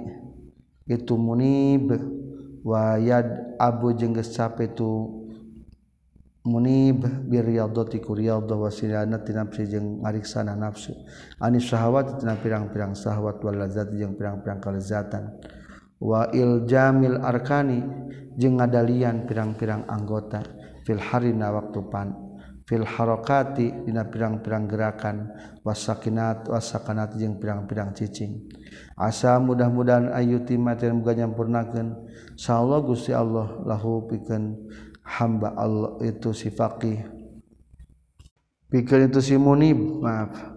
Itu munib. Wayad abu jengges capek itu munib. Bir riyadati ku riyadhah wasilana tina jeung ngariksana nafsu. Anis syahwat tina pirang-pirang syahwat wal lazat jeung pirang-pirang kelezatan wail Jamil Arkani je ngadalian pirang-pirang anggota filharina waktu pan filharokati dina pirang-pirang gerakan wasakinat wasakanat jeung pirang-pirang cicing. Asa mudah-mudahan ayuti materi muga nyampurnakeun sallallahu Gusti Allah lahu pikeun hamba Allah itu si faqih. Pikeun itu si munib maaf.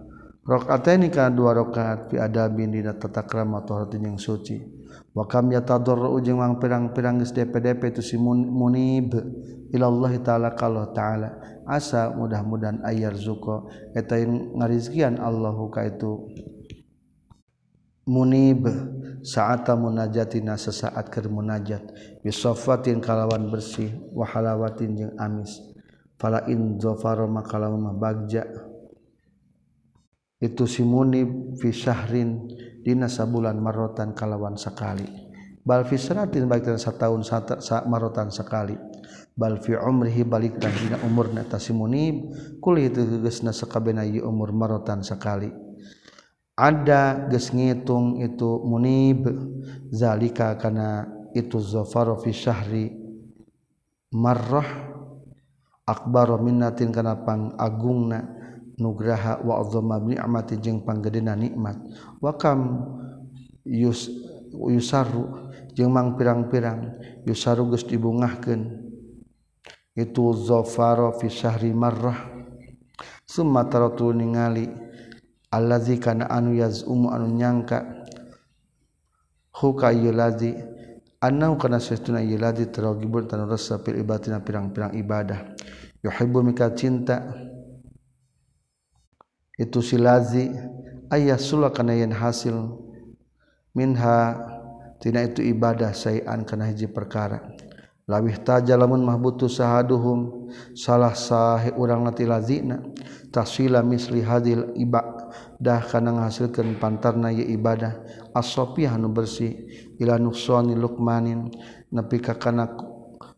Rakaat ini kan dua rakaat fi adabin dina tata krama yang suci wakam yatadorru ujung mang pirang-pirang geus DPDP itu si munib. Ilallah taala kalau taala. Asa mudah-mudahan ayar zuko. Eta ngarizkian Allahu ka itu. Munib. Saata munajatina sesaat keur munajat. Bisofatin kalawan bersih. Wahalawatin jeung amis. Fala in zafara maka lamun bagja. itu simunib fisahrin dina sabulan marotan kalawan sekali. Bal fi sanatin balik dan setahun sa marotan sekali. Bal fi umrihi balik dan dina umurna tasimunib kulih itu gegesna sakabena ieu umur marotan sekali. Ada geus ngitung itu munib zalika kana itu zafaru fi syahri marrah akbar minnatin kana pang agungna. Nugraha wa azama ni'mati jeung panggedena nikmat. Wa kam yus yusaru jeung mang pirang-pirang yusaru geus dibungahkeun. Itu zafara fi syahri marrah. Summa taratu ningali allazi kana anu yazum anu nyangka huka yulazi annau kana sesuna yulazi taragibun tanu rasa fil ibadatina pirang-pirang ibadah. Yuhibbu mika cinta itu silazi ayah sula kana yen hasil. Minha tina itu ibadah sayan kana hiji perkara. Lawih taja lamun mah butuh sahaduhum salah sahe urang nati lazina. Tasila misli hadil ibadah kana ngahasilkeun pantarna ye ibadah. As-safiyah nu bersih ila nuksani luqmanin nepi ka kana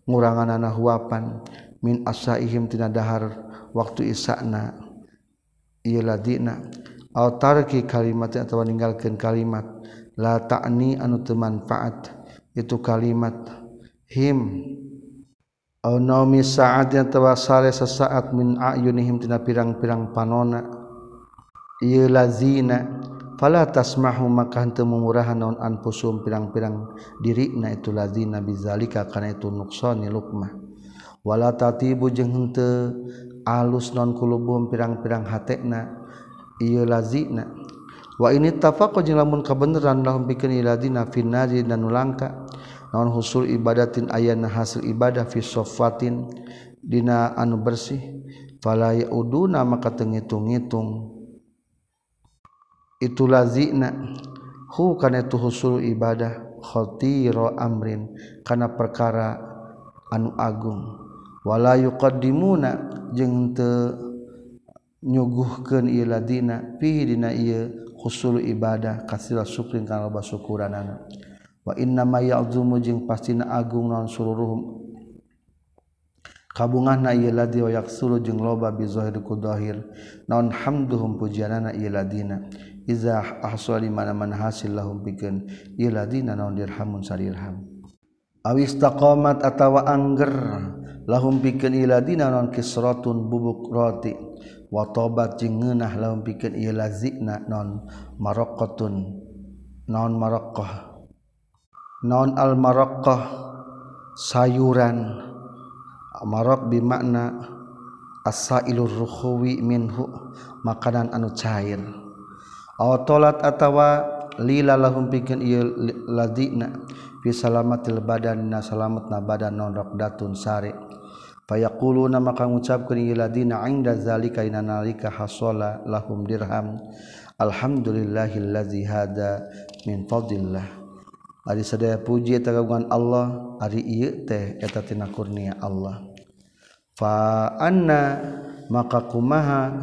nguranganana huapan. Min asaihim tina dahar waktu isakna ieu ladina. Au kalimat atau meninggalkan kalimat. La ta'ni anu teu manfaat. Itu kalimat him. Au naumi sa'at yang sare sesaat min ayunihim tina pirang-pirang panona. Ieu lazina. Fala tasmahu maka henteu mengurahan naon anfusum pirang-pirang dirina itu lazina bizalika karena itu nuqsani lukmah. Wala tatibu jeung henteu alus nonkulubum pirang-pirang hatna iya lazina. Wa ini tafaqo jeung lamun kabeneran lahum bikin iladina finnari dan ulangka naon husul ibadatin ayana hasil ibadah fi sofatin dina anu bersih. Fala yauduna maka tengitung-ngitung itu lazina. Hu kana itu husul ibadah khatira amrin kana perkara anu agung. wala yuqaddimuna jeung teu nyuguhkeun ieu ladina fi dina ieu husul ibadah kasira syukrin kana loba syukuranana. Wa inna ma ya'zumu jeung pastina agung naon sururuhum. Kabungahna ieu ladi wa yaksulu jeung loba bi zahir ku zahir naon hamduhum pujianana ieu ladina. Iza ahsali mana-mana hasil lahum bikeun ieu ladina naon dirhamun sarirham awis taqamat atawa angger. lahum pikeun ila dina non kisratun bubuk roti. Wa tobat jeung ngeunah lahum pikeun ila zikna non maraqatun non maraqqah non al maraqqah sayuran. Maraq bi makna asailur rukhwi minhu makanan anu cair. Aw tolat atawa lila lahum pikeun ieu ladina fi salamatil badan na salamat na badan non raqdatun sari. fayaquluna maka ngucapkeun ieu ladina inda zalika ina nalika hasala lahum dirham. Alhamdulillahillazi hada min fadlillah. Ari sadaya puji eta kagungan Allah ari ieu teh eta tina kurnia Allah. Fa anna maka kumaha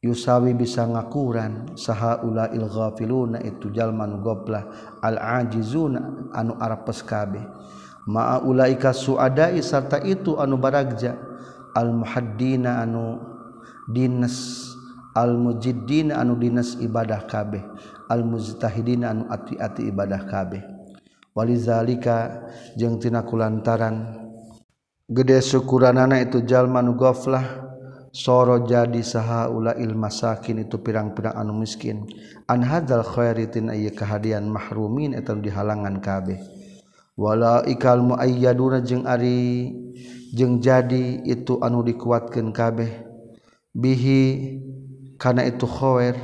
yusawi bisa ngakuran saha ulail ghafiluna itu jalman goblah al ajizuna anu arepes kabeh. ma'a ulaika suadai sarta itu anu baragja. Al muhaddina anu dinas. Al mujiddina anu dinas ibadah kabeh. Al mujtahidina anu ati-ati ibadah kabeh. Walizalika jeung tina kulantaran. Gede syukuranana itu jalma nu goflah. Soro jadi saha ula ilma sakin itu pirang-pirang anu miskin. An hadzal khairitin ayy kahadian mahrumin eta dihalangan kabeh. wala ikal muayyaduna jeung ari jeung jadi itu anu dikuatkeun kabeh. Bihi kana itu khawer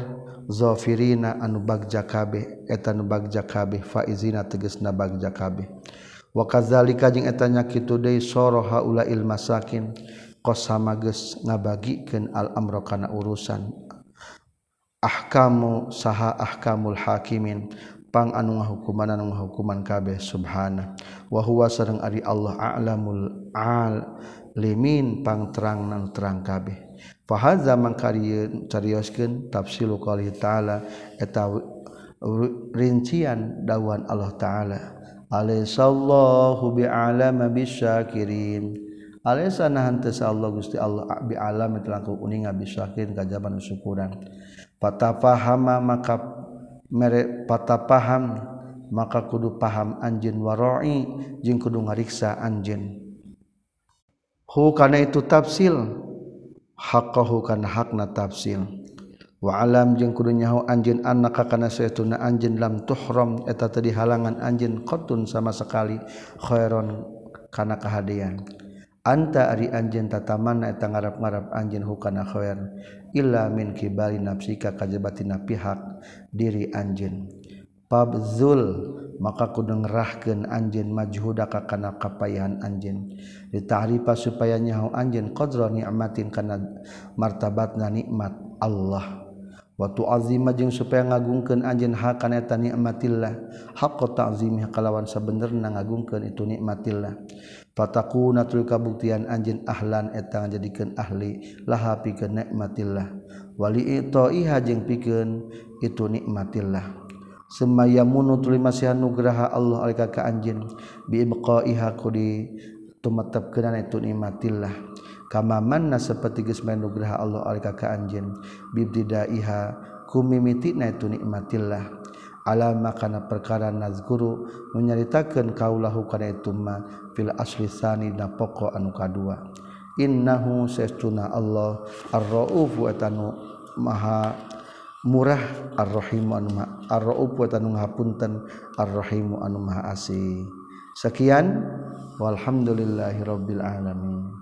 zafirina anu bagja kabeh eta nu bagja kabeh faizina tegasna bagja kabeh. Wa kadzalika jeung eta nya kitu deui soro haula il masakin qasama geus ngabagikeun al amra kana urusan. Ahkamu saha ahkamul hakimin. pang anu ngahukuman anu ngahukuman kabeh subhana. Wa huwa sareng ari Allah a'lamul al limin pang terang nan terang kabeh. Fa hadza mangkarieun carioskeun tafsilu qouli ta'ala eta rincian dawan Allah taala. Alaisallahu bi'alama bisyakirin. Alaisa nahan tesa Allah Gusti Allah bi bi'alama telangku uninga bisyakirin kajaban syukuran Patafahama maka mere patah paham maka kudu paham anjin waroi jeung kudu ngariksa anjin hu kana itu tafsil haqqahu kana hakna tafsil. Wa alam jeung kudu nyaho anjin annaka kana saytuna anjin lam tuhram eta tadi halangan anjin qatun sama sekali khairon kana kahadian. Anta ari anjin tatamana eta ngarap-ngarap anjin hukana khair. illa min kibali nafsika kajabatina pihak diri anjeun. Pabzul maka kudu ngerahkeun anjeun majhudaka kana kapayahan anjeun. Ditahripa supaya nyaho anjeun qadra nikmatin kana martabatna nikmat Allah. Waktu azima jeung supaya ngagungkeun anjeun hak eta nikmatillah. Haqqa ta'zimi kalawan sabenerna ngagungkeun itu nikmatillah. Pataku natul kabuktian anjin ahlan etang jadikan ahli laha pikeun nikmatillah. Wali itoiha jeung pikeun itu nikmatillah. Semaya munu tuluy masihan nugraha Allah alika ka anjin bi ibqaiha ku di tumetepkeun itu nikmatillah. Kama manna saperti geus nugraha Allah alika ka anjin bibdidaiha kumimiti na itu nikmatillah. alama kana perkara nazguru menyaritakan kaulahu kana ituma fil asli sani na pokok anu kadua. Innahu sesuna Allah ar-raufu etanu maha murah ar-rahimu anu maha ar-raufu etanu ngapunten ar-rahimu anu maha asih. Sekian walhamdulillahirabbil alamin.